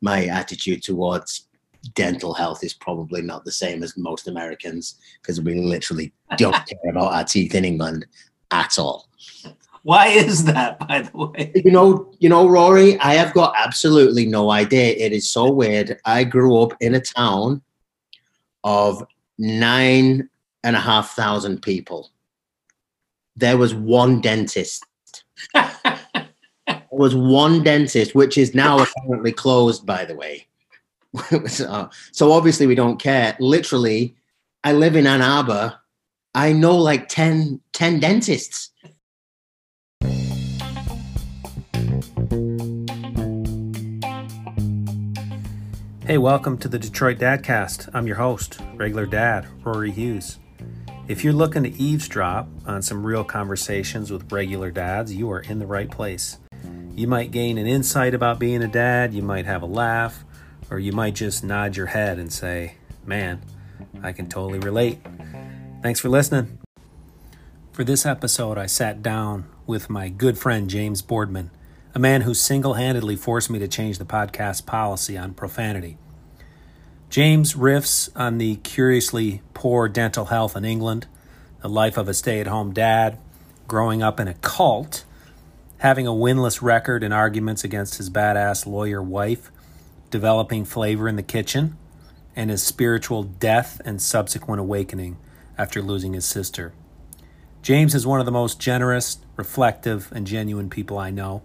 my attitude towards dental health is probably not the same as most Americans because we literally don't care about our teeth in England at all. Why is that, by the way? You know, you know, Rory, I have got absolutely no idea. It is so weird. I grew up in a town of nine and a half thousand people. There was one dentist. there was one dentist, which is now apparently closed, by the way. so, so obviously we don't care. Literally, I live in Ann Arbor. I know like 10, 10 dentists. Hey, welcome to the Detroit Dadcast. I'm your host, regular dad, Rory Hughes. If you're looking to eavesdrop on some real conversations with regular dads, you are in the right place. You might gain an insight about being a dad, you might have a laugh, or you might just nod your head and say, Man, I can totally relate. Thanks for listening. For this episode, I sat down with my good friend James Boardman a man who single handedly forced me to change the podcast policy on profanity. James riffs on the curiously poor dental health in England, the life of a stay at home dad, growing up in a cult, having a winless record in arguments against his badass lawyer wife, developing flavor in the kitchen, and his spiritual death and subsequent awakening after losing his sister. James is one of the most generous, reflective, and genuine people I know.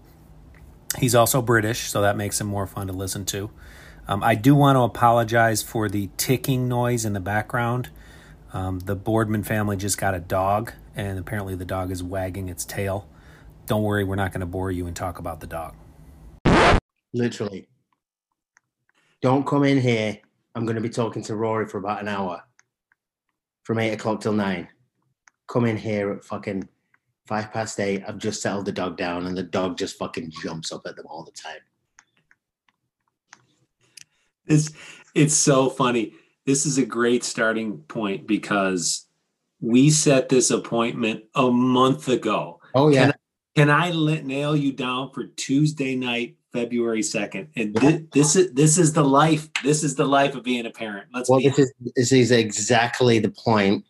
He's also British, so that makes him more fun to listen to. Um, I do want to apologize for the ticking noise in the background. Um, the Boardman family just got a dog, and apparently the dog is wagging its tail. Don't worry, we're not going to bore you and talk about the dog. Literally. Don't come in here. I'm going to be talking to Rory for about an hour from eight o'clock till nine. Come in here at fucking five past eight. I've just settled the dog down, and the dog just fucking jumps up at them all the time. It's it's so funny. This is a great starting point because we set this appointment a month ago. Oh yeah. Can, can I nail you down for Tuesday night, February second? And yeah. this, is this is the life. This is the life of being a parent. Let's. Well, this is this is exactly the point.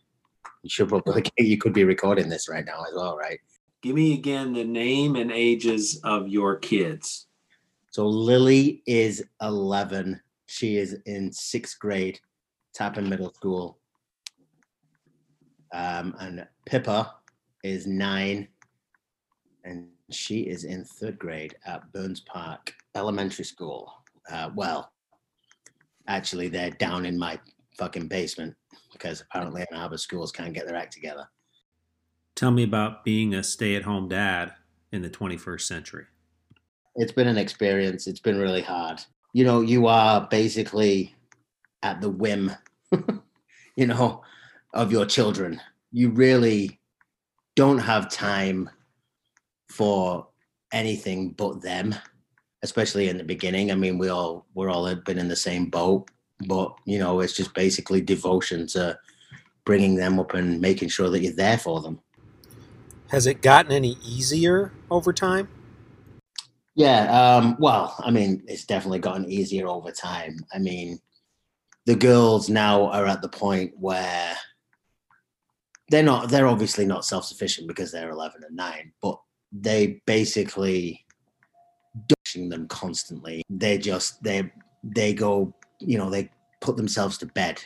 You should probably you could be recording this right now as well, right? Give me again the name and ages of your kids. So Lily is 11. She is in sixth grade, Tappan Middle School. Um, and Pippa is nine, and she is in third grade at Burns Park Elementary School. Uh, well, actually, they're down in my fucking basement because apparently Ann Arbor schools can't get their act together. Tell me about being a stay at home dad in the 21st century. It's been an experience. It's been really hard. You know, you are basically at the whim, you know, of your children. You really don't have time for anything but them, especially in the beginning. I mean, we all we're all had been in the same boat, but you know, it's just basically devotion to bringing them up and making sure that you're there for them. Has it gotten any easier over time? Yeah, um, well, I mean, it's definitely gotten easier over time. I mean, the girls now are at the point where they're not, they're obviously not self sufficient because they're 11 and 9, but they basically dashing them constantly. They just, they, they go, you know, they put themselves to bed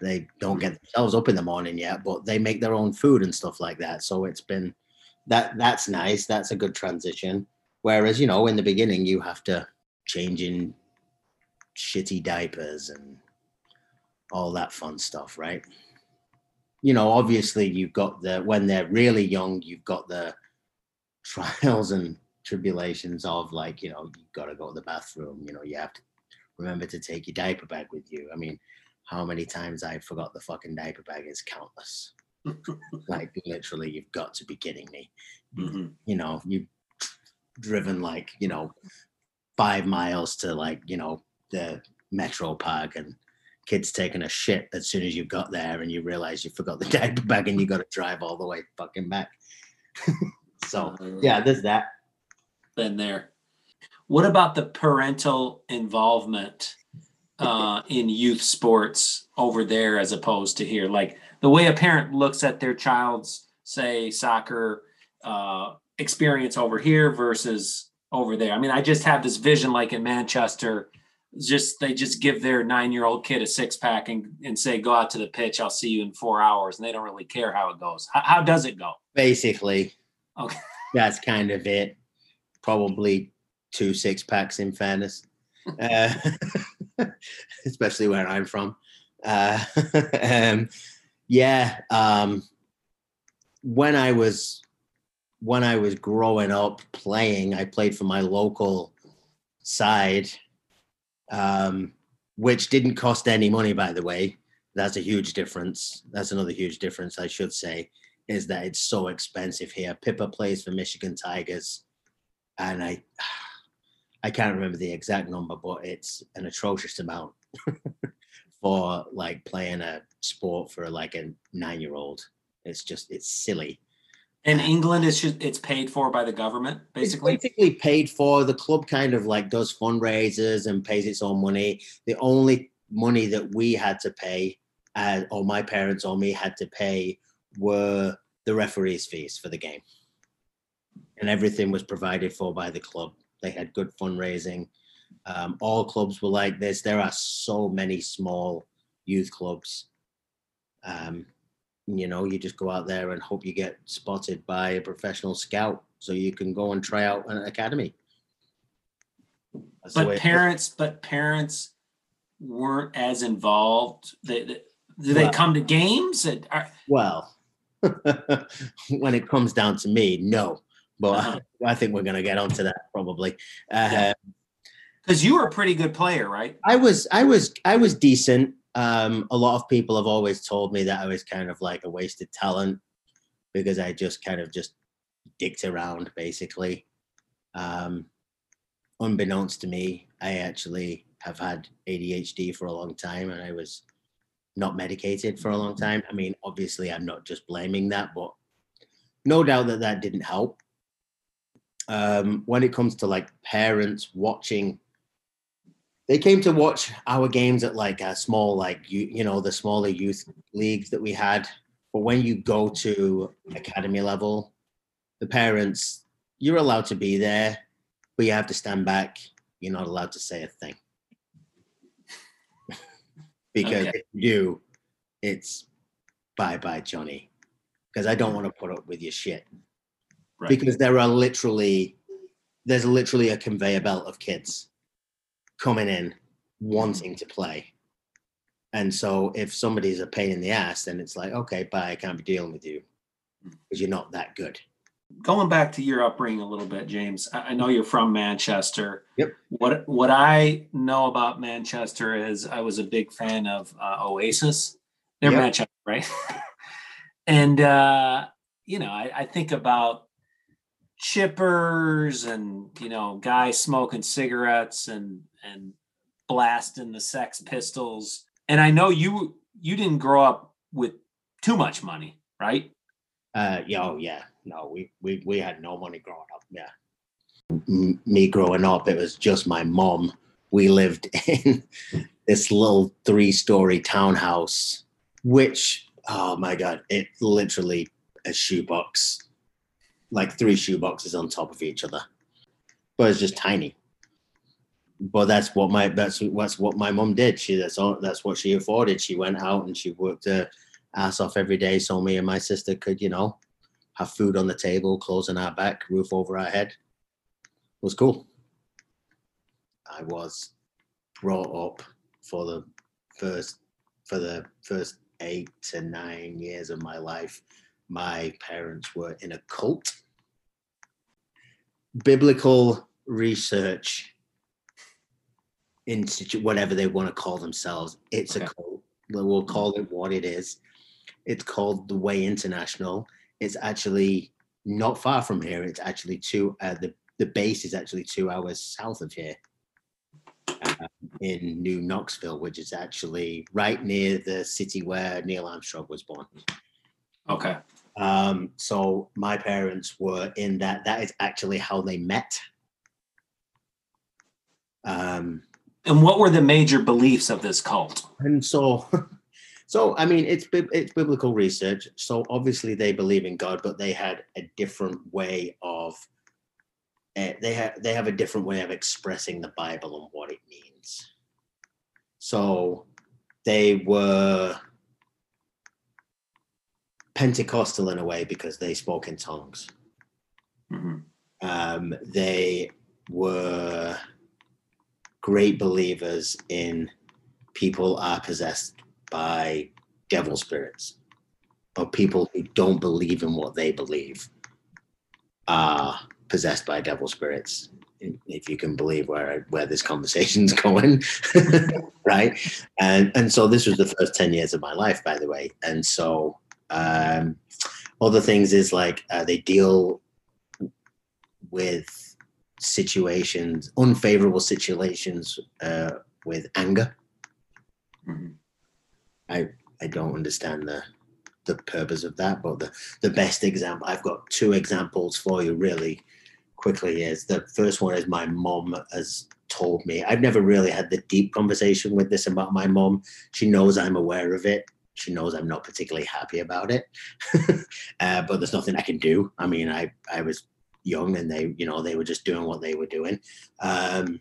they don't get themselves up in the morning yet, but they make their own food and stuff like that. So it's been that that's nice. That's a good transition. Whereas, you know, in the beginning you have to change in shitty diapers and all that fun stuff, right? You know, obviously you've got the when they're really young, you've got the trials and tribulations of like, you know, you've got to go to the bathroom, you know, you have to remember to take your diaper bag with you. I mean, how many times I forgot the fucking diaper bag is countless. like literally, you've got to be kidding me. Mm-hmm. You know, you've driven like you know five miles to like you know the metro park and kids taking a shit as soon as you got there and you realize you forgot the diaper bag and you got to drive all the way fucking back. so yeah, there's that. Been there. What about the parental involvement uh, in youth sports over there as opposed to here? Like the way a parent looks at their child's, say, soccer uh, experience over here versus over there. I mean, I just have this vision like in Manchester, just they just give their nine year old kid a six pack and, and say, go out to the pitch. I'll see you in four hours. And they don't really care how it goes. How, how does it go? Basically, Okay. that's kind of it. Probably two six packs, in fairness, uh, especially where I'm from. Uh, um, yeah, um, when I was when I was growing up playing, I played for my local side, um, which didn't cost any money, by the way. That's a huge difference. That's another huge difference, I should say, is that it's so expensive here. Pippa plays for Michigan Tigers, and I I can't remember the exact number, but it's an atrocious amount for like playing a sport for like a nine year old. It's just it's silly. In England, it's just it's paid for by the government, basically. It's basically paid for. The club kind of like does fundraisers and pays its own money. The only money that we had to pay, uh, or my parents or me had to pay, were the referees' fees for the game, and everything was provided for by the club. They had good fundraising. Um, all clubs were like this. There are so many small youth clubs. Um, you know, you just go out there and hope you get spotted by a professional scout so you can go and try out an academy. That's But parents, but parents weren't as involved. They, they, do they come to games? Are, Well, when it comes down to me, no. But Uh-huh. I think we're going to get onto that probably. Uh, Yeah. Because you were a pretty good player, right? I was, I was, I was decent. Um, a lot of people have always told me that I was kind of like a wasted talent because I just kind of just dicked around basically. Um, unbeknownst to me, I actually have had ADHD for a long time and I was not medicated for a long time. I mean, obviously, I'm not just blaming that, but no doubt that that didn't help. Um, when it comes to like parents watching, they came to watch our games at like a small, like you, you know, the smaller youth leagues that we had. But when you go to academy level, the parents, you're allowed to be there, but you have to stand back. You're not allowed to say a thing. Because Okay. if you do, it's bye bye, Johnny. Because I don't want to put up with your shit. Right. Because there are literally, there's literally a conveyor belt of kids coming in wanting to play. And so if somebody's a pain in the ass, then it's like, okay, bye, I can't be dealing with you hmm. because you're not that good. Going back to your upbringing a little bit, James. I, know you're from Manchester. Yep. What what I know about Manchester is I was a big fan of uh, Oasis. They're Yep. Manchester, right? and uh, you know, I, I think about chippers and you know guys smoking cigarettes and and blasting the Sex Pistols. And I know you you didn't grow up with too much money, right? Uh, yeah, oh yeah, no, we we we had no money growing up. Yeah, me growing up, it was just my mom. We lived in this little three-story townhouse, which oh my god, it literally a shoebox, like three shoeboxes on top of each other, but it's just tiny. But that's what my that's that's what my mom did. She that's all that's what she afforded. She went out and she worked her ass off every day so me and my sister could, you know, have food on the table, clothes on our back, roof over our head. It was cool. I was brought up for the first for the first eight to nine years of my life. My parents were in a cult. Biblical research institute, whatever they want to call themselves, it's a cult. We'll call it what it is. It's called the Way International. It's actually not far from here. It's actually two. Uh, the the base is actually two hours south of here, uh, in New Knoxville, which is actually right near the city where Neil Armstrong was born. Okay. Um, so my parents were in that. That is actually how they met. Um, And what were the major beliefs of this cult? and so so i mean it's it's biblical research. So obviously they believe in god but they had a different way of uh, they have they have a different way of expressing the bible and what it means. So they were pentecostal in a way because they spoke in tongues. Mhm. um, they were great believers in people are possessed by devil spirits or people who don't believe in what they believe are possessed by devil spirits if you can believe where where this conversation's going right? And and so this was the first 10 years of my life by the way. And so um other things is like uh, they deal with situations unfavorable situations uh with anger. Mhm. I I don't understand the the purpose of that, but the the best example I've got two examples for you really quickly is the first one is my mom has told me I've never really had the deep conversation with this about my mom. She knows I'm aware of it. She knows I'm not particularly happy about it, uh, but there's nothing I can do. I mean, I I was young and they you know they were just doing what they were doing. Um,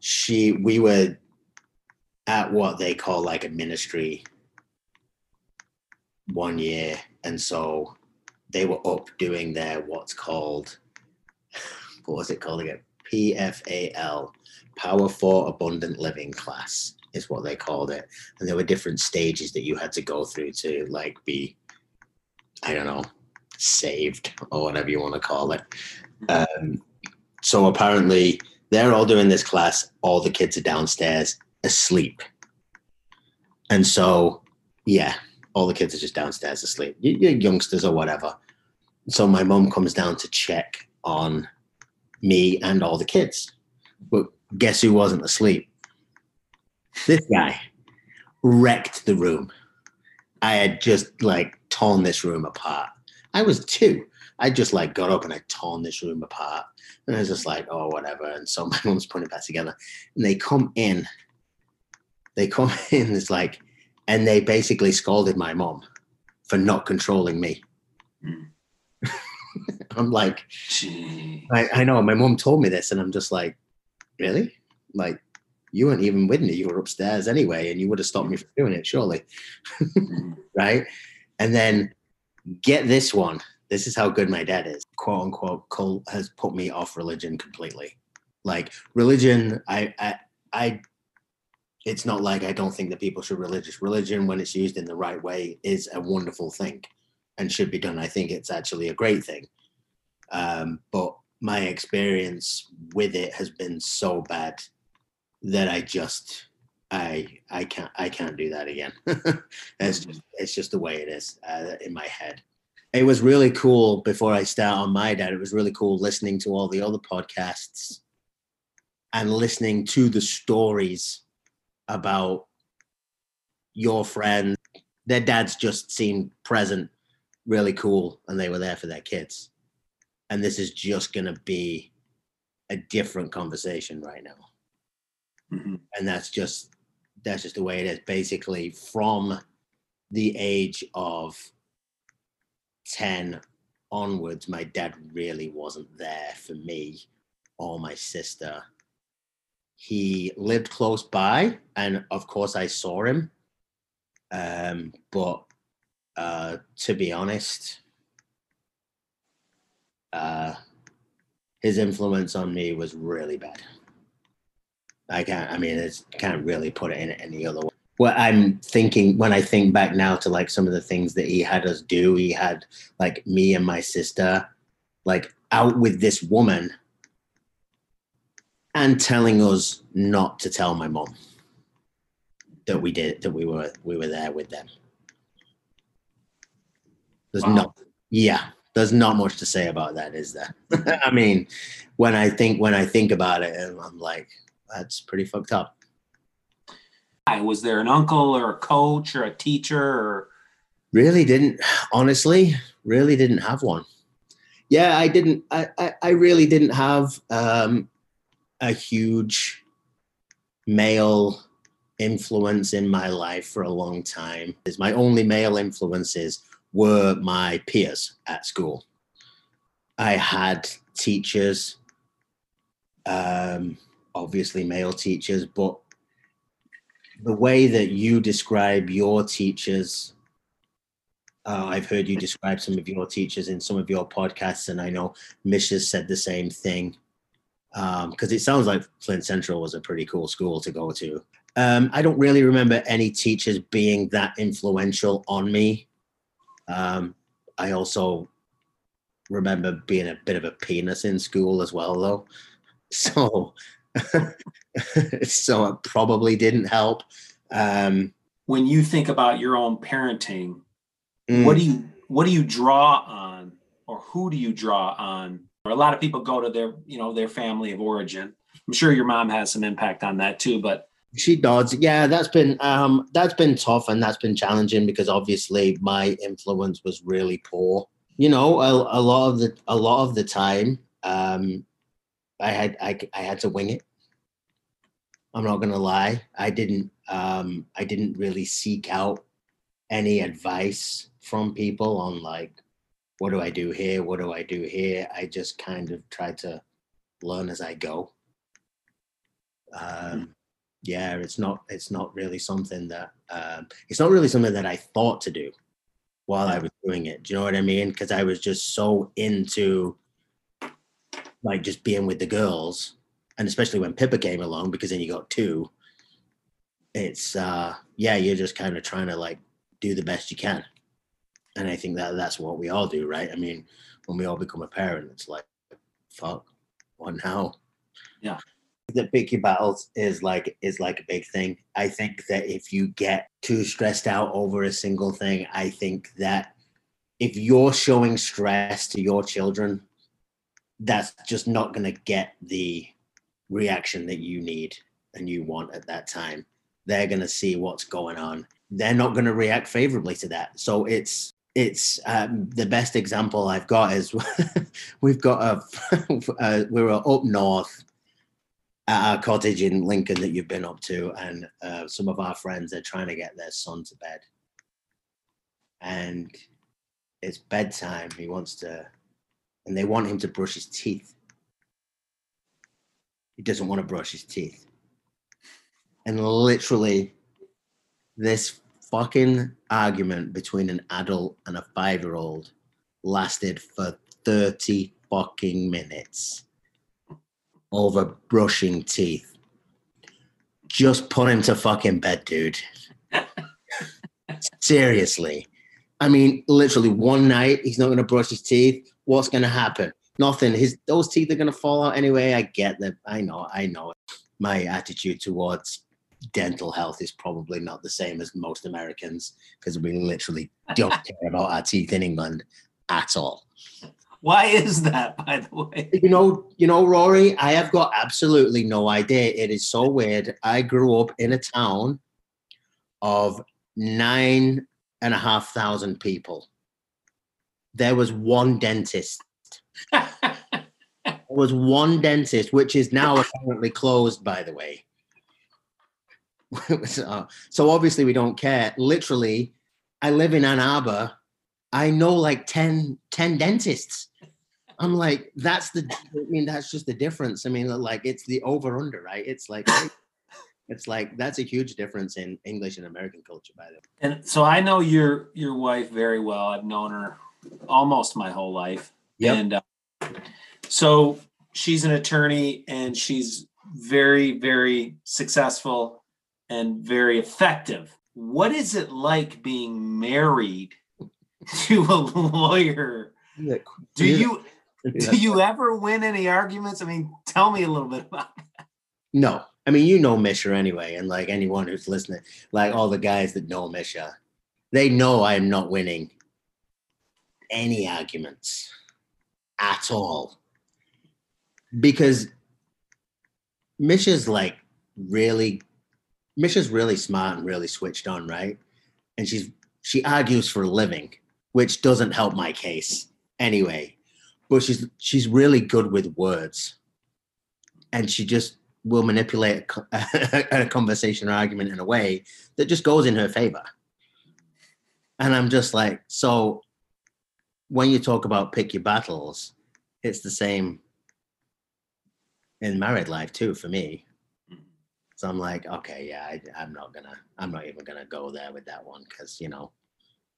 she we were at what they call like a ministry one year and so they were up doing their what's called what was it called again? Pfal power for abundant living class is what they called it. And there were different stages that you had to go through to like be i don't know saved or whatever you want to call it. Um, so apparently they're all doing this class. All the kids are downstairs asleep. And so, yeah, all the kids are just downstairs asleep, y- y- youngsters or whatever. So my mum comes down to check on me and all the kids. But guess who wasn't asleep? This guy wrecked the room. I had just like torn this room apart. I was two. I just like got up and I torn this room apart. And I was just like, oh, whatever. And so my mum's putting it back together. And they come in they come in it's like and they basically scolded my mom for not controlling me. Mm. i'm like I, I know my mom told me this and i'm just like really? Like you weren't even with me you were upstairs anyway and you would have stopped me from doing it surely. Mhm. right? And then get this one this is how good my dad is quote unquote cult has put me off religion completely. Like religion i i i it's not like i don't think that people should religious religion when it's used in the right way is a wonderful thing and should be done. I think it's actually a great thing. Um, but my experience with it has been so bad that i just i i can't i can't do that again. It's just it's just the way it is uh, in my head. It was really cool before i start on my dad it was really cool listening to all the other podcasts and listening to the stories about your friends. Their dads just seemed present really cool and they were there for their kids. And this is just going to be a different conversation right now. Mhm. and that's just that's just the way it is. Basically from the age of 10 onwards my dad really wasn't there for me or my sister he lived close by and of course i saw him um but uh to be honest uh his influence on me was really bad I can't. I mean, it's can't really put it in any other way. What I'm thinking when I think back now to like some of the things that he had us do, he had like me and my sister like out with this woman and telling us not to tell my mom that we did that we were we were there with them. There's Wow. not yeah, there's not much to say about that, is there? I mean, when I think when I think about it, I'm like, that's pretty fucked up. Was there an uncle or a coach or a teacher or Really didn't honestly, really didn't have one. Yeah, I didn't I I, I really didn't have um a huge male influence in my life for a long time. Is my only male influences were my peers at school. I had teachers, um, obviously male teachers, but the way that you describe your teachers, uh, I've heard you describe some of your teachers in some of your podcasts, and I know Mish has said the same thing. Because um, it sounds like Flint Central was a pretty cool school to go to. Um, I don't really remember any teachers being that influential on me. Um, I also remember being a bit of a penis in school as well, though. So, so it probably didn't help. Um, when you think about your own parenting, mm. what do you what do you draw on, or who do you draw on? A lot of people go to their you know their family of origin. I'm sure your mom has some impact on that too, but she does. Yeah, that's been um that's been tough and that's been challenging because obviously my influence was really poor you know, a, a lot of the a lot of the time, um, I had I, I had to wing it. I'm not gonna lie. I didn't um, I didn't really seek out any advice from people on like what do I do here? What do I do here? I just kind of try to learn as I go. Um, yeah, it's not it's not really something that um, it's not really something that I thought to do while I was doing it. Do you know what I mean? Because I was just so into like just being with the girls, and especially when Pippa came along, because then you got two. It's uh yeah, you're just kind of trying to like do the best you can, and I think that that's what we all do, right? I mean, when we all become a parent, it's like, fuck, what now? Yeah The picky battles is like is like a big thing. I think that if you get too stressed out over a single thing, I think that if you're showing stress to your children, that's just not going to get the reaction that you need and you want at that time. They're going to see what's going on. They're not going to react favorably to that. So it's it's um, the best example I've got is we've got a, a we were up north at our cottage in Lincoln that you've been up to, and uh, some of our friends are trying to get their son to bed. And it's bedtime. He wants to, and they want him to brush his teeth. He doesn't want to brush his teeth. And literally, this fucking argument between an adult and a five year old lasted for 30 fucking minutes over brushing teeth. Just put him to fucking bed, dude. Seriously. I mean, literally one night he's not going to brush his teeth. What's going to happen? Nothing. His those teeth are going to fall out anyway. I get that. I know. I know. My attitude towards dental health is probably not the same as most Americans because we literally don't care about our teeth in England at all. Why is that, by the way? You know, you know, Rory, I have got absolutely no idea. It is so weird. I grew up in a town of nine and a half thousand people. There was one dentist. there was one dentist, which is now apparently closed, by the way. So, so obviously we don't care. Literally, I live in Ann Arbor I know like 10, 10 dentists. I'm like, that's the, I mean, that's just the difference. I mean, like it's the over under, right? It's like, it's like, that's a huge difference in English and American culture, by the way. And so I know your, your wife very well. I've known her almost my whole life. Yep. And uh, so she's an attorney and she's very, very successful and very effective. What is it like being married to a lawyer. Do you do you ever win any arguments? I mean, tell me a little bit about that. No. I mean, you know Misha anyway, and like anyone who's listening, like all the guys that know Misha, they know I am not winning any arguments at all. Because Misha's like really Misha's really smart and really switched on, right? And she's she argues for a living which doesn't help my case anyway. But she's she's really good with words. and she just will manipulate a, a conversation or argument in a way that just goes in her favor. And I'm just like, so when you talk about pick your battles, it's the same in married life too for me. So I'm like, okay, yeah, I, I'm not gonna, I'm not even gonna go there with that one because you know,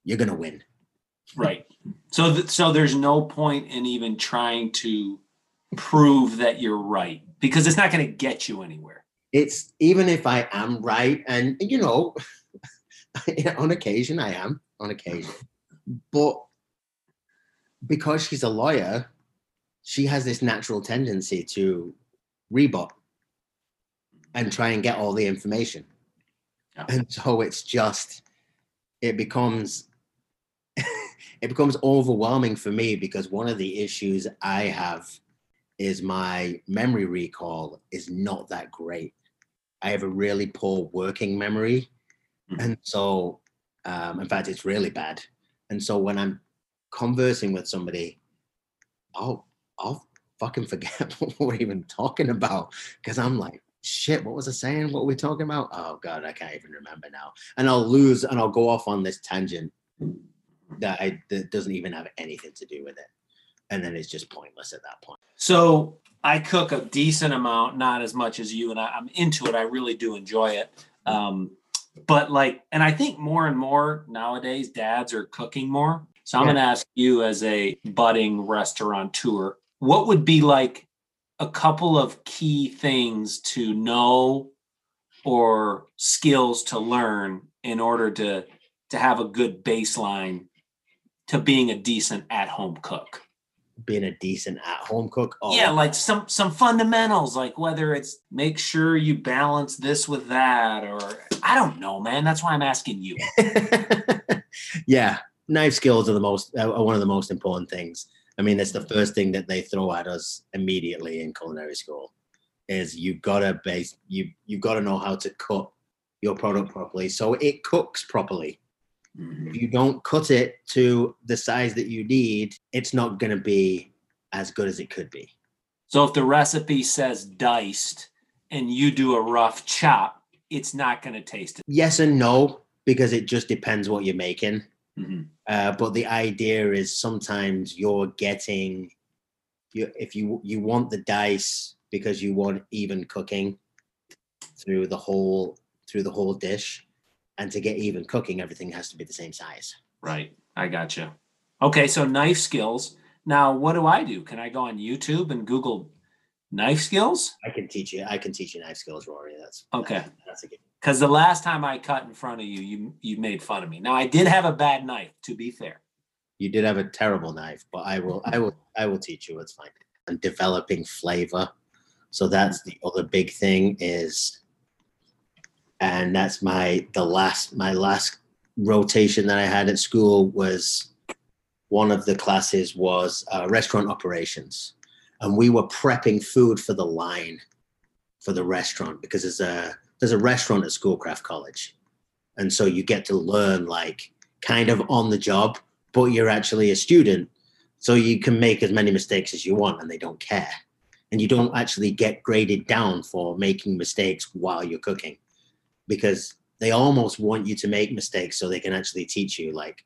you're gonna win. Right. So, th- so there's no point in even trying to prove that you're right because it's not going to get you anywhere. It's even if I am right, and you know, on occasion I am, on occasion, but because she's a lawyer, she has this natural tendency to rebut and try and get all the information. Yeah. And so it's just, it becomes, it becomes overwhelming for me because one of the issues I have is my memory recall is not that great. I have a really poor working memory. Mhm. And so, um, in fact, it's really bad. And so when I'm conversing with somebody, I'll, I'll fucking forget what we're even talking about because I'm like, shit, what was I saying? What were we talking about? Oh God, I can't even remember now. And I'll lose and I'll go off on this tangent that I that doesn't even have anything to do with it. And then it's just pointless at that point. So I cook a decent amount, not as much as you, and I, I'm into it. I really do enjoy it. Um, but like, and I think more and more nowadays, dads are cooking more. So I'm Yeah. going to ask you, as a budding restaurateur, what would be like a couple of key things to know or skills to learn in order to to have a good baseline to being a decent at-home cook? Being a decent at-home cook. Oh, yeah like some some fundamentals like whether it's make sure you balance this with that or i don't know man that's why i'm asking you yeah, knife skills are the most uh, one of the most important things. I mean, it's the first thing that they throw at us immediately in culinary school. Is you've got to base you you've got to know how to cut your product properly so it cooks properly. Mm-hmm. If you don't cut it to the size that you need, it's not going to be as good as it could be. so if the recipe says diced and you do a rough chop it's not going to taste it Yes and no because it just depends what you're making. Mhm. Uh, but the idea is sometimes you're getting you if you you want the dice because you want even cooking through the whole through the whole dish and to get even cooking everything has to be the same size. Right. I got gotcha. Okay so knife skills. Now what do i do? Can i go on youtube and google knife skills? I can teach you i can teach you knife skills rory that's Okay. that's a good because the last time i cut in front of you you you made fun of me. Now i did have a bad knife to be fair. You did have a terrible knife but i will i will i will teach you it's fine. And developing flavor. So that's the other big thing is and that's my the last my last rotation that i had at school was one of the classes was uh, restaurant operations and we were prepping food for the line for the restaurant because there's a there's a restaurant at schoolcraft college. And so you get to learn like kind of on the job but you're actually a student so you can make as many mistakes as you want and they don't care. And you don't actually get graded down for making mistakes while you're cooking because they almost want you to make mistakes so they can actually teach you like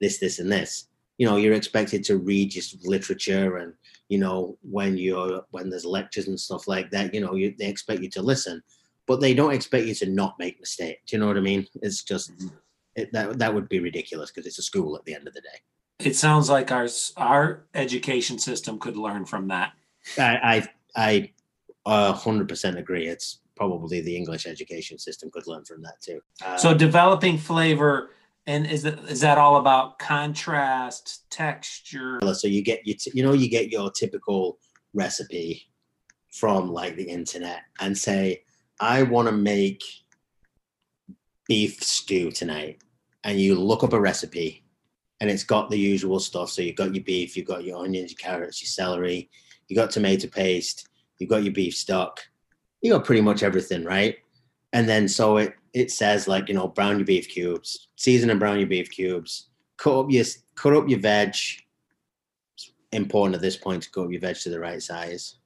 this this and this you know you're expected to read just literature and you know when you're when there's lectures and stuff like that you know you, they expect you to listen but they don't expect you to not make mistakes do you know what i mean it's just it, that that would be ridiculous because it's a school at the end of the day It sounds like our our education system could learn from that. I I I hundred percent agree. It's probably the English education system could learn from that too. Uh, So developing flavor and is that is that all about contrast, texture? so you get you t- you know you get your typical recipe from like the internet and say I want to make beef stew tonight, and you look up a recipe, and it's got the usual stuff. So you've got your beef, you've got your onions, your carrots, your celery, you got tomato paste, you've got your beef stock, you got pretty much everything, right? And then so it it says like you know brown your beef cubes, season and brown your beef cubes, cut up your cut up your veg. It's important at this point to cut up your veg to the right size.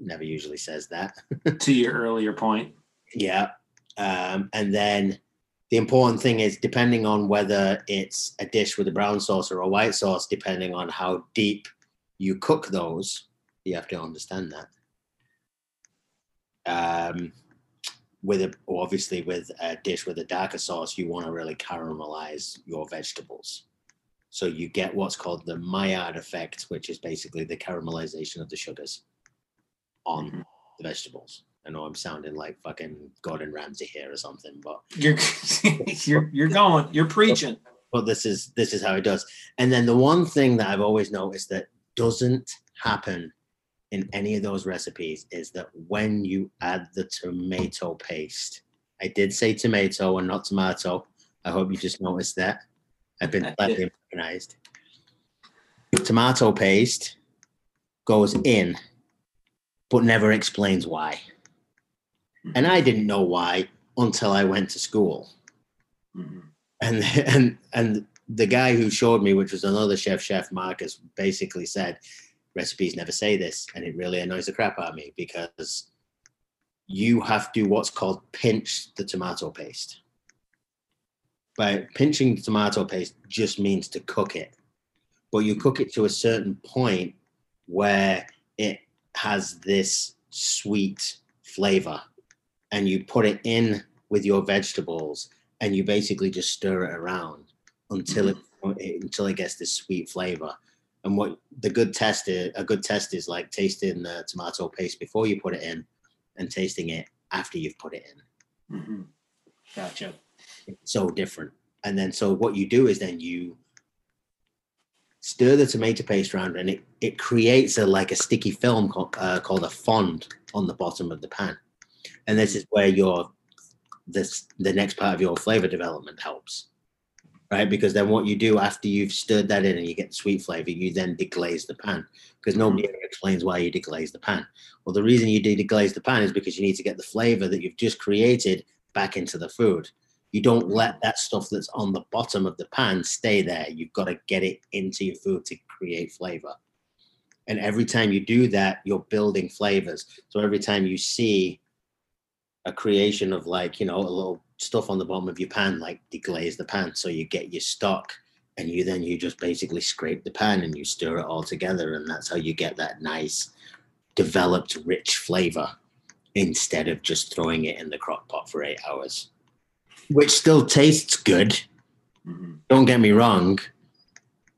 never usually says that. to your earlier point. Yeah. Um, and then the important thing is depending on whether it's a dish with a brown sauce or a white sauce, depending on how deep you cook those, you have to understand that. Um, with a obviously with a dish with a darker sauce, you want to really caramelize your vegetables. So you get what's called the Maillard effect, which is basically the caramelization of the sugars on Mhm. the vegetables. I know I'm sounding like fucking Gordon Ramsay here or something, but You're you're you're going. You're preaching. but this is this is how it does. And then the one thing that I've always noticed that doesn't happen in any of those recipes is that when you add the tomato paste, I did say tomato and not tomato. I hope you just noticed that. I've been slightly. Americanized. Tomato paste goes in, but never explains why. And I didn't know why until I went to school Mhm. and and and the guy who showed me, which was another chef, Chef Marcus, basically said recipes never say this, and it really annoys the crap out of me because you have to what's called pinch the tomato paste. By pinching the tomato paste just means to cook it, but you cook it to a certain point where it has this sweet flavor, and you put it in with your vegetables and you basically just stir it around until it until it gets this sweet flavor. And what the good test is, a good test is like tasting the tomato paste before you put it in, and tasting it after you've put it in. Mhm. Gotcha. It's so different. And then so what you do is then you stir the tomato paste around, and it it creates a like a sticky film called, uh, called a fond on the bottom of the pan. And this is where your this the next part of your flavor development helps right? Because then what you do after you've stirred that in and you get the sweet flavor you then deglaze the pan because nobody mm. ever explains why you deglaze the pan. Well the reason you deglaze the pan is because you need to get the flavor that you've just created back into the food. You don't let mm. that stuff that's on the bottom of the pan stay there. You've got to get it into your food to create flavor. And every time you do that you're building flavors. So every time you see a creation of like you know a little stuff on the bottom of your pan like deglaze the pan so you get your stock and you then you just basically scrape the pan and you stir it all together and that's how you get that nice developed rich flavor instead of just throwing it in the crock pot for eight hours which still tastes good Mhm. don't get me wrong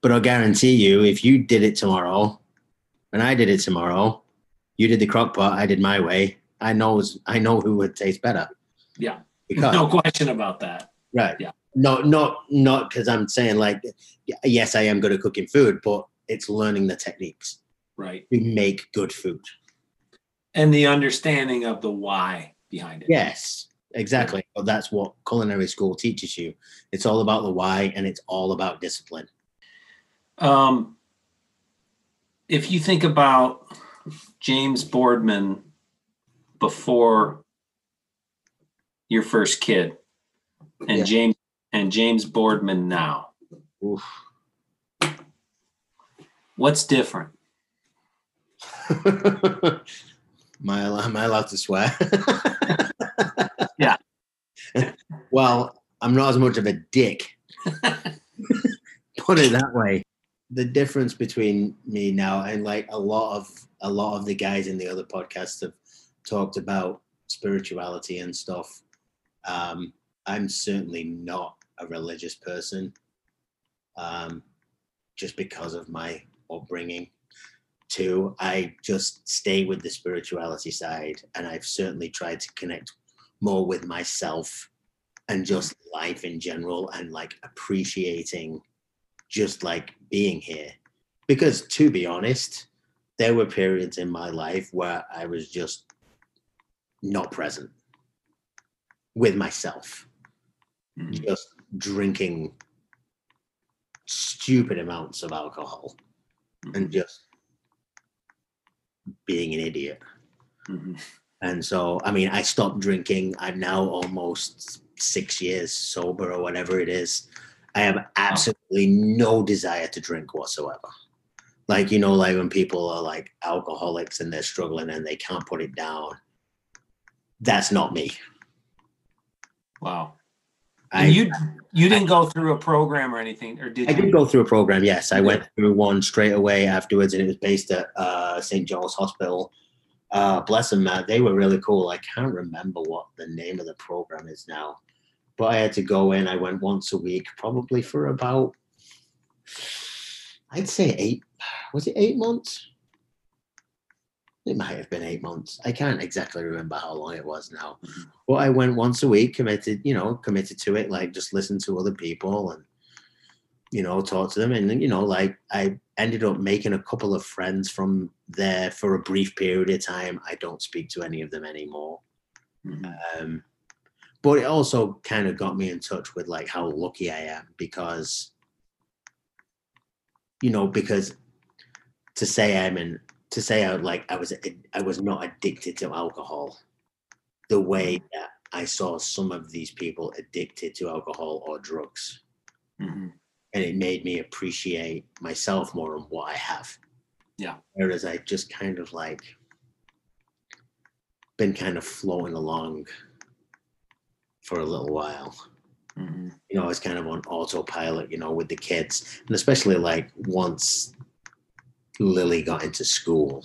but i'll guarantee you if you did it tomorrow and i did it tomorrow you did the crock pot i did my way i know i know who would taste better Yeah. Because No question about that. right Yeah. no not not because i'm saying like yes i am good at cooking food but it's learning the techniques Right. to make good food And the understanding of the why behind it. yes exactly but that's what culinary school teaches you it's all about the why and it's all about discipline Um, if you think about James Boardman before your first kid, and Yeah. James and James Boardman now, Oof. what's different? am, I, am I allowed to swear? Yeah. well, I'm not as much of a dick. Put it that way. The difference between me now and like a lot of a lot of the guys in the other podcasts have talked about spirituality and stuff. Um, I'm certainly not a religious person, um, just because of my upbringing. Two, I just stay with the spirituality side, and I've certainly tried to connect more with myself and just life in general and like appreciating just like being here. Because to be honest, there were periods in my life where I was just not present with myself, Mhm. just drinking stupid amounts of alcohol and just being an idiot. Mhm. And so, I mean, I stopped drinking. I'm now almost six years sober or whatever it is. I have absolutely no desire to drink whatsoever. Like, you know, like when people are like alcoholics and they're struggling and they can't put it down. That's not me. Wow. I, And you you didn't go through a program or anything, or did I you? did go through a program, yes. I went through one straight away afterwards, and it was based at uh, St. John's Hospital. Uh, bless them, man. They were really cool. I can't remember what the name of the program is now, but I had to go in. I went once a week, probably for about, I'd say eight. Was it eight months? It might have been eight months. I can't exactly remember how long it was now. Mhm. But I went once a week, committed, you know, committed to it, like just listen to other people and you know, talk to them. And you know, like I ended up making a couple of friends from there for a brief period of time. I don't speak to any of them anymore. Mhm. Um, but it also kind of got me in touch with like how lucky I am because, you know, because to say I'm in, to say I like I was I was not addicted to alcohol, the way that I saw some of these people addicted to alcohol or drugs Mhm. and it made me appreciate myself more and what I have. Yeah. Whereas I just kind of like been kind of flowing along for a little while. Mhm. You know, I was kind of on autopilot, you know, with the kids. And especially like once Lily got into school.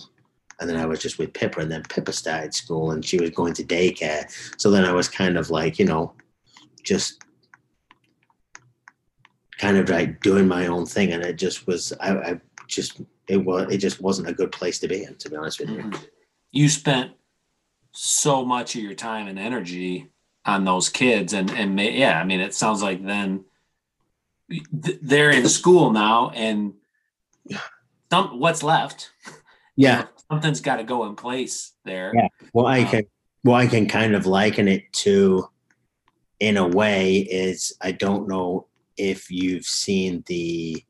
And then I was just with Pippa, and then Pippa started school and she was going to daycare. So then I was kind of like, you know, just kind of like doing my own thing. And it just was, I, I just, it was, it just wasn't a good place to be in, to be honest with you. Mhm. You spent so much of your time and energy on those kids, and and yeah, I mean, it sounds like then th- they're in school now, and some what's left. Yeah. something's got to go in place there. Yeah. What I Um, can what I can kind of liken it to in a way is I don't know if you've seen the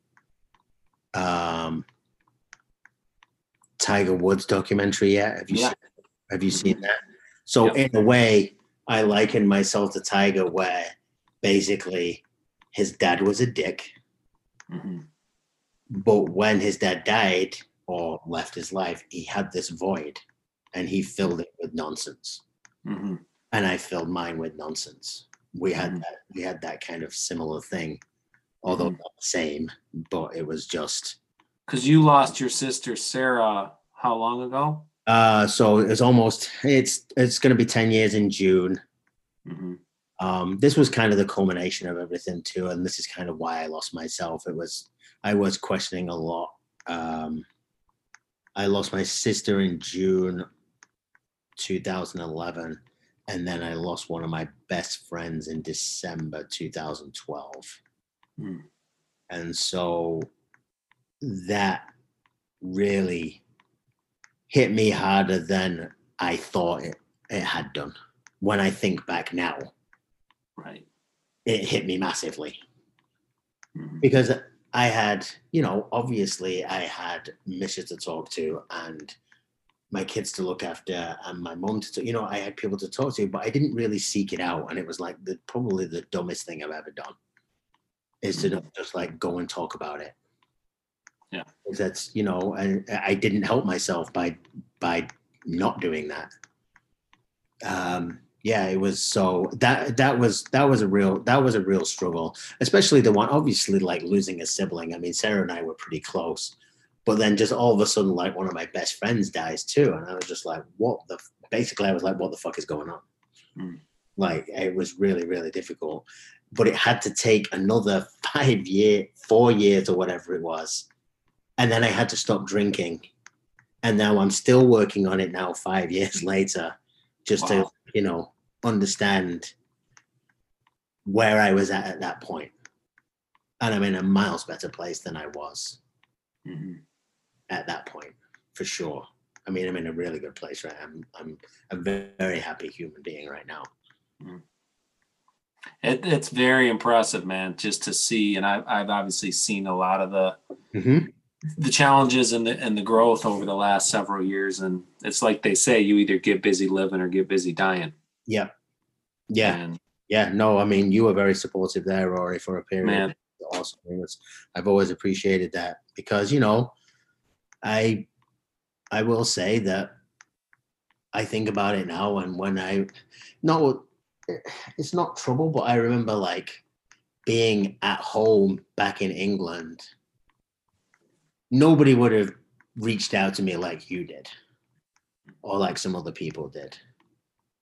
um Tiger Woods documentary yet. Have you Yeah. seen, have you seen that? So Yep. in a way, I liken myself to Tiger where basically his dad was a dick, Mhm. But when his dad died or left his life, he had this void and he filled it with nonsense. Mhm. and I filled mine with nonsense. We had Mhm. that we had that kind of similar thing, although Mhm. not the same, but it was just Because you lost your sister Sarah how long ago? uh so it's almost it's it's gonna be 10 years in June. hmm Um this was kind of the culmination of everything too, and this is kind of why I lost myself. It was I was questioning a lot. Um I lost my sister in June 2011, and then I lost one of my best friends in December 2012. Hmm. And so that really hit me harder than I thought it, it had done. When I think back now, Right. it hit me massively Mhm. because I had, you know, obviously I had Misha to talk to and my kids to look after and my mom to, talk, you know, I had people to talk to, but I didn't really seek it out. And it was like the probably the dumbest thing I've ever done is to not just like go and talk about it. Yeah. That's, you know, I, I didn't help myself by, by not doing that. Um, yeah, it was so that that was that was a real that was a real struggle, especially the one obviously like losing a sibling. I mean, Sarah and I were pretty close, but then just all of a sudden, like one of my best friends dies too, and I was just like, what the? f- Basically, I was like, what the fuck is going on? Mm. Like it was really really difficult, but it had to take another five year, four years or whatever it was, and then I had to stop drinking, and now I'm still working on it now five years later, just to Wow. You know understand where I was at at that point. And I'm in a miles better place than I was Mhm. at that point, for sure. I mean, I'm in a really good place, right? I'm I'm a very happy human being right now. It, it's very impressive, man, just to see. And I've, I've obviously seen a lot of the Mm-hmm. The challenges and the and the growth over the last several years. And it's like they say, you either get busy living or get busy dying. Yeah, yeah, And yeah. No, I mean, you were very supportive there, Rory, for a period. Man. Awesome. I've always appreciated that because you know, I I will say that I think about it now, and when I no, it's not trouble, but I remember like being at home back in England. Nobody would have reached out to me like you did, or like some other people did.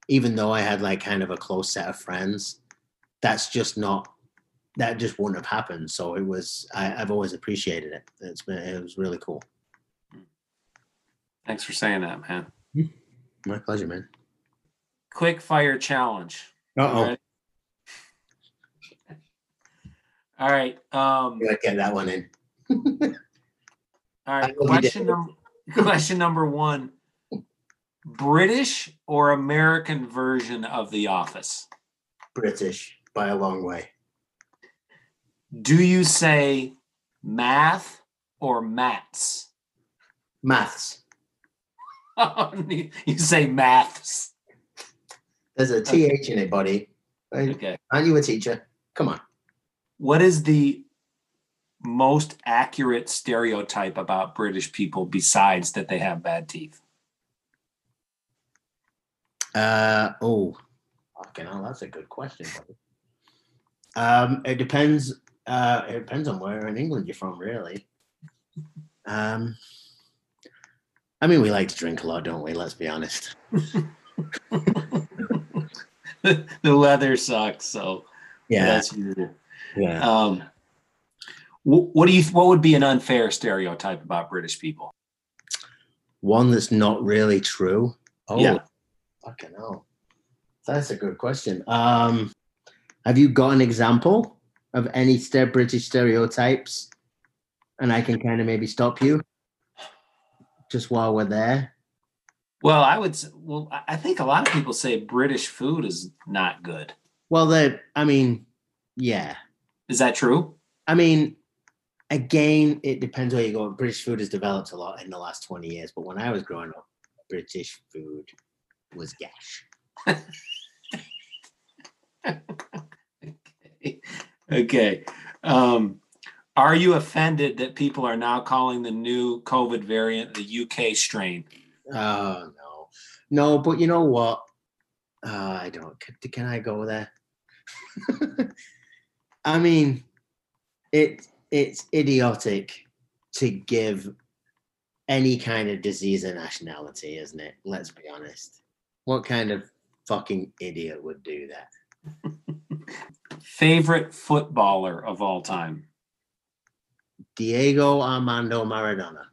Even though I had like kind of a close set of friends, that's just not that just wouldn't have happened. So it was I, I've always appreciated it. It's been it was really cool. Thanks for saying that, man. My pleasure, man. Quick fire challenge. Uh oh. All right. Um, Get that one in. all right. I will be Question number question number one. British or American version of The Office? British by a long way. Do you say math or mats? Maths. Oh, you say maths. There's a th in it, buddy. Okay. Aren't you a teacher? Come on. What is the most accurate stereotype about British people besides that they have bad teeth? Uh oh. Fucking hell, that's a good question. Um, it depends. Uh, it depends on where in England you're from, really. Um, I mean, we like to drink a lot, don't we? Let's be honest. the weather sucks, so Yeah, that's usual. yeah. Um, wh- what do you? What would be an unfair stereotype about British people? One that's not really true. Oh, Yeah. fucking hell. That's a good question. Um, have you got an example of any ste- British stereotypes? And I can kind of maybe stop you just while we're there. Well, I would. Well, I- I think a lot of people say British food is not good. Well, the I mean, yeah. Is that true? I mean, again, it depends where you go. British food has developed a lot in the last 20 years, but when I was growing up, British food was gash. okay. Um, are you offended that people are now calling the new COVID variant the UK strain? Oh no, no, but you know what? Uh, I don't. Can, can I go there? I mean, it it's idiotic to give any kind of disease a nationality, isn't it? Let's be honest. What kind of fucking idiot would do that? Favorite footballer of all time? Diego Armando Maradona.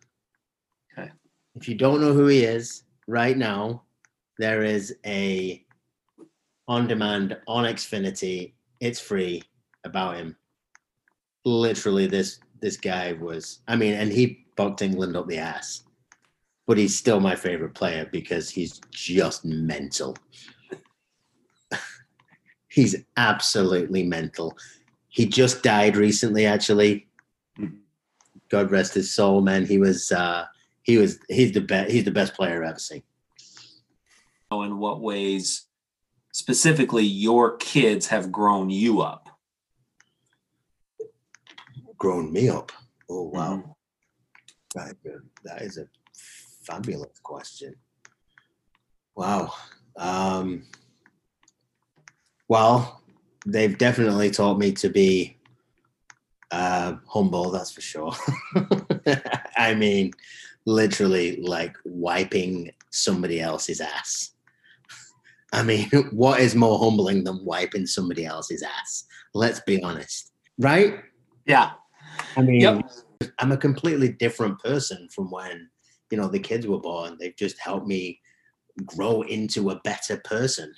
Okay. If you don't know who he is right now, there is a on demand on Xfinity. It's free about him. Literally, this this guy was. I mean, and he bucked England up the ass, but he's still my favorite player because he's just mental. he's absolutely mental. He just died recently, actually. God rest his soul, man. He was uh he was he's the best he's the best player I've ever seen. In what ways, specifically, your kids have grown you up? Grown me up. Oh wow. Mhm. That, is a- that is a fabulous question. Wow. Um well, they've definitely taught me to be uh humble, that's for sure. I mean, literally like wiping somebody else's ass. I mean, what is more humbling than wiping somebody else's ass? Let's be honest. Right? Yeah. I mean, Yep. I'm a completely different person from when, you know, the kids were born. They've just helped me grow into a better person.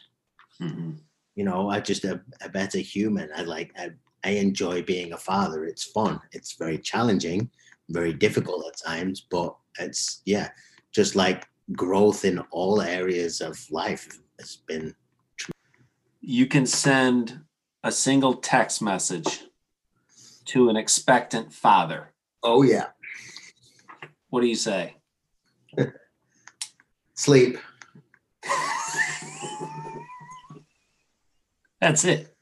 Mhm. You know, I just a, a better human. I like I, I enjoy being a father. It's fun. It's very challenging, very difficult at times, but it's yeah, just like growth in all areas of life has been You can send a single text message to an expectant father. oh yeah. What do you say? Sleep. That's it.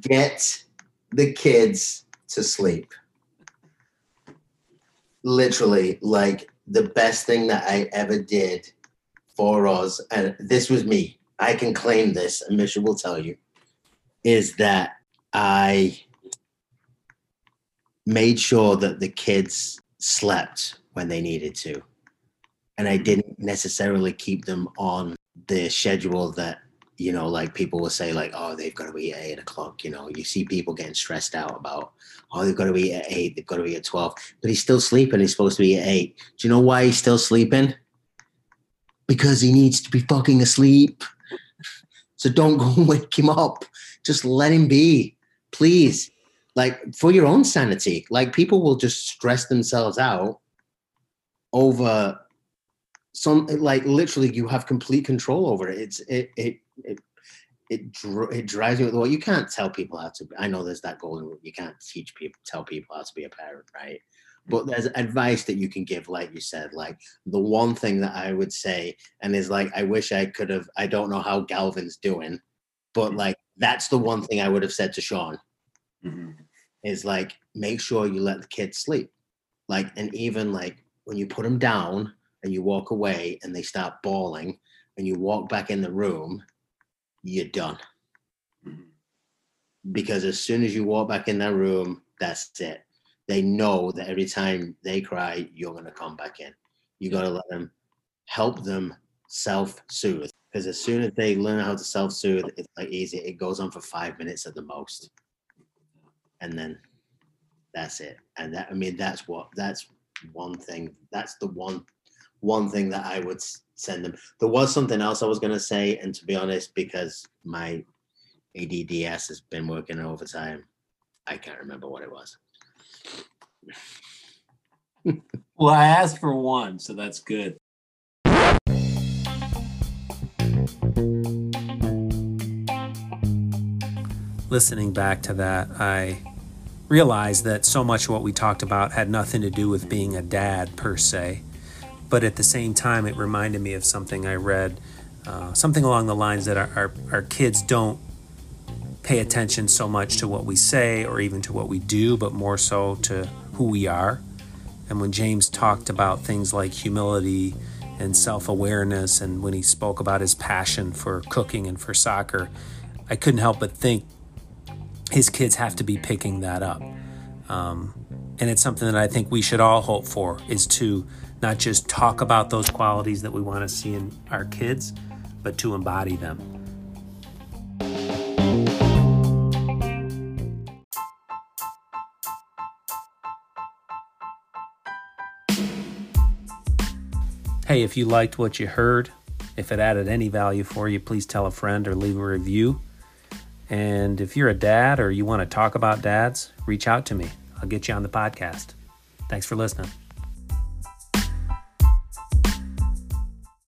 Get the kids to sleep. literally like the best thing that I ever did for us, and this was me. I can claim this, and Misha will tell you, is that I made sure that the kids slept when they needed to. And I mm-hmm. didn't necessarily keep them on the schedule that, you know, like people will say, like, oh, they've got to be at eight o'clock. You know, you see people getting stressed out about, oh, they've got to be at eight, they've got to be at 12. But he's still sleeping. He's supposed to be at eight. Do you know why he's still sleeping? Because he needs to be fucking asleep. So don't go and wake him up. Just let him be, please. Like for your own sanity. Like people will just stress themselves out over some like literally you have complete control over it. It's it it it it, dr- it drives you well you can't tell people how to be. i know there's that golden rule you can't teach people tell people how to be a parent right but there's advice that you can give like you said like the one thing that i would say and is like i wish i could have i don't know how galvin's doing but like that's the one thing i would have said to sean Mhm. Is like make sure you let the kids sleep. Like and even like when you put them down and you walk away and they start bawling and you walk back in the room you're done. Mhm. because as soon as you walk back in that room that's it. They know that every time they cry you're going to come back in. You got to let them help them self-soothe. Because as soon as they learn how to self-soothe it's like easy. It goes on for five minutes at the most and then that's it. And that i mean that's what that's one thing that's the one one thing that i would send them. There was something else i was going to say and to be honest because my adds has been working overtime i can't remember what it was. Well, I asked for one, so that's good. listening back to that, I realized that so much of what we talked about had nothing to do with being a dad per se. But at the same time, it reminded me of something I read, uh, something along the lines that our, our, our kids don't pay attention so much to what we say or even to what we do, but more so to who we are. And when James talked about things like humility and self awareness, and when he spoke about his passion for cooking and for soccer, I couldn't help but think his kids have to be picking that up. Um, and it's something that I think we should all hope for is to not just talk about those qualities that we want to see in our kids, but to embody them. Hey, if you liked what you heard, if it added any value for you, please tell a friend or leave a review. And if you're a dad or you want to talk about dads, reach out to me. I'll get you on the podcast. Thanks for listening.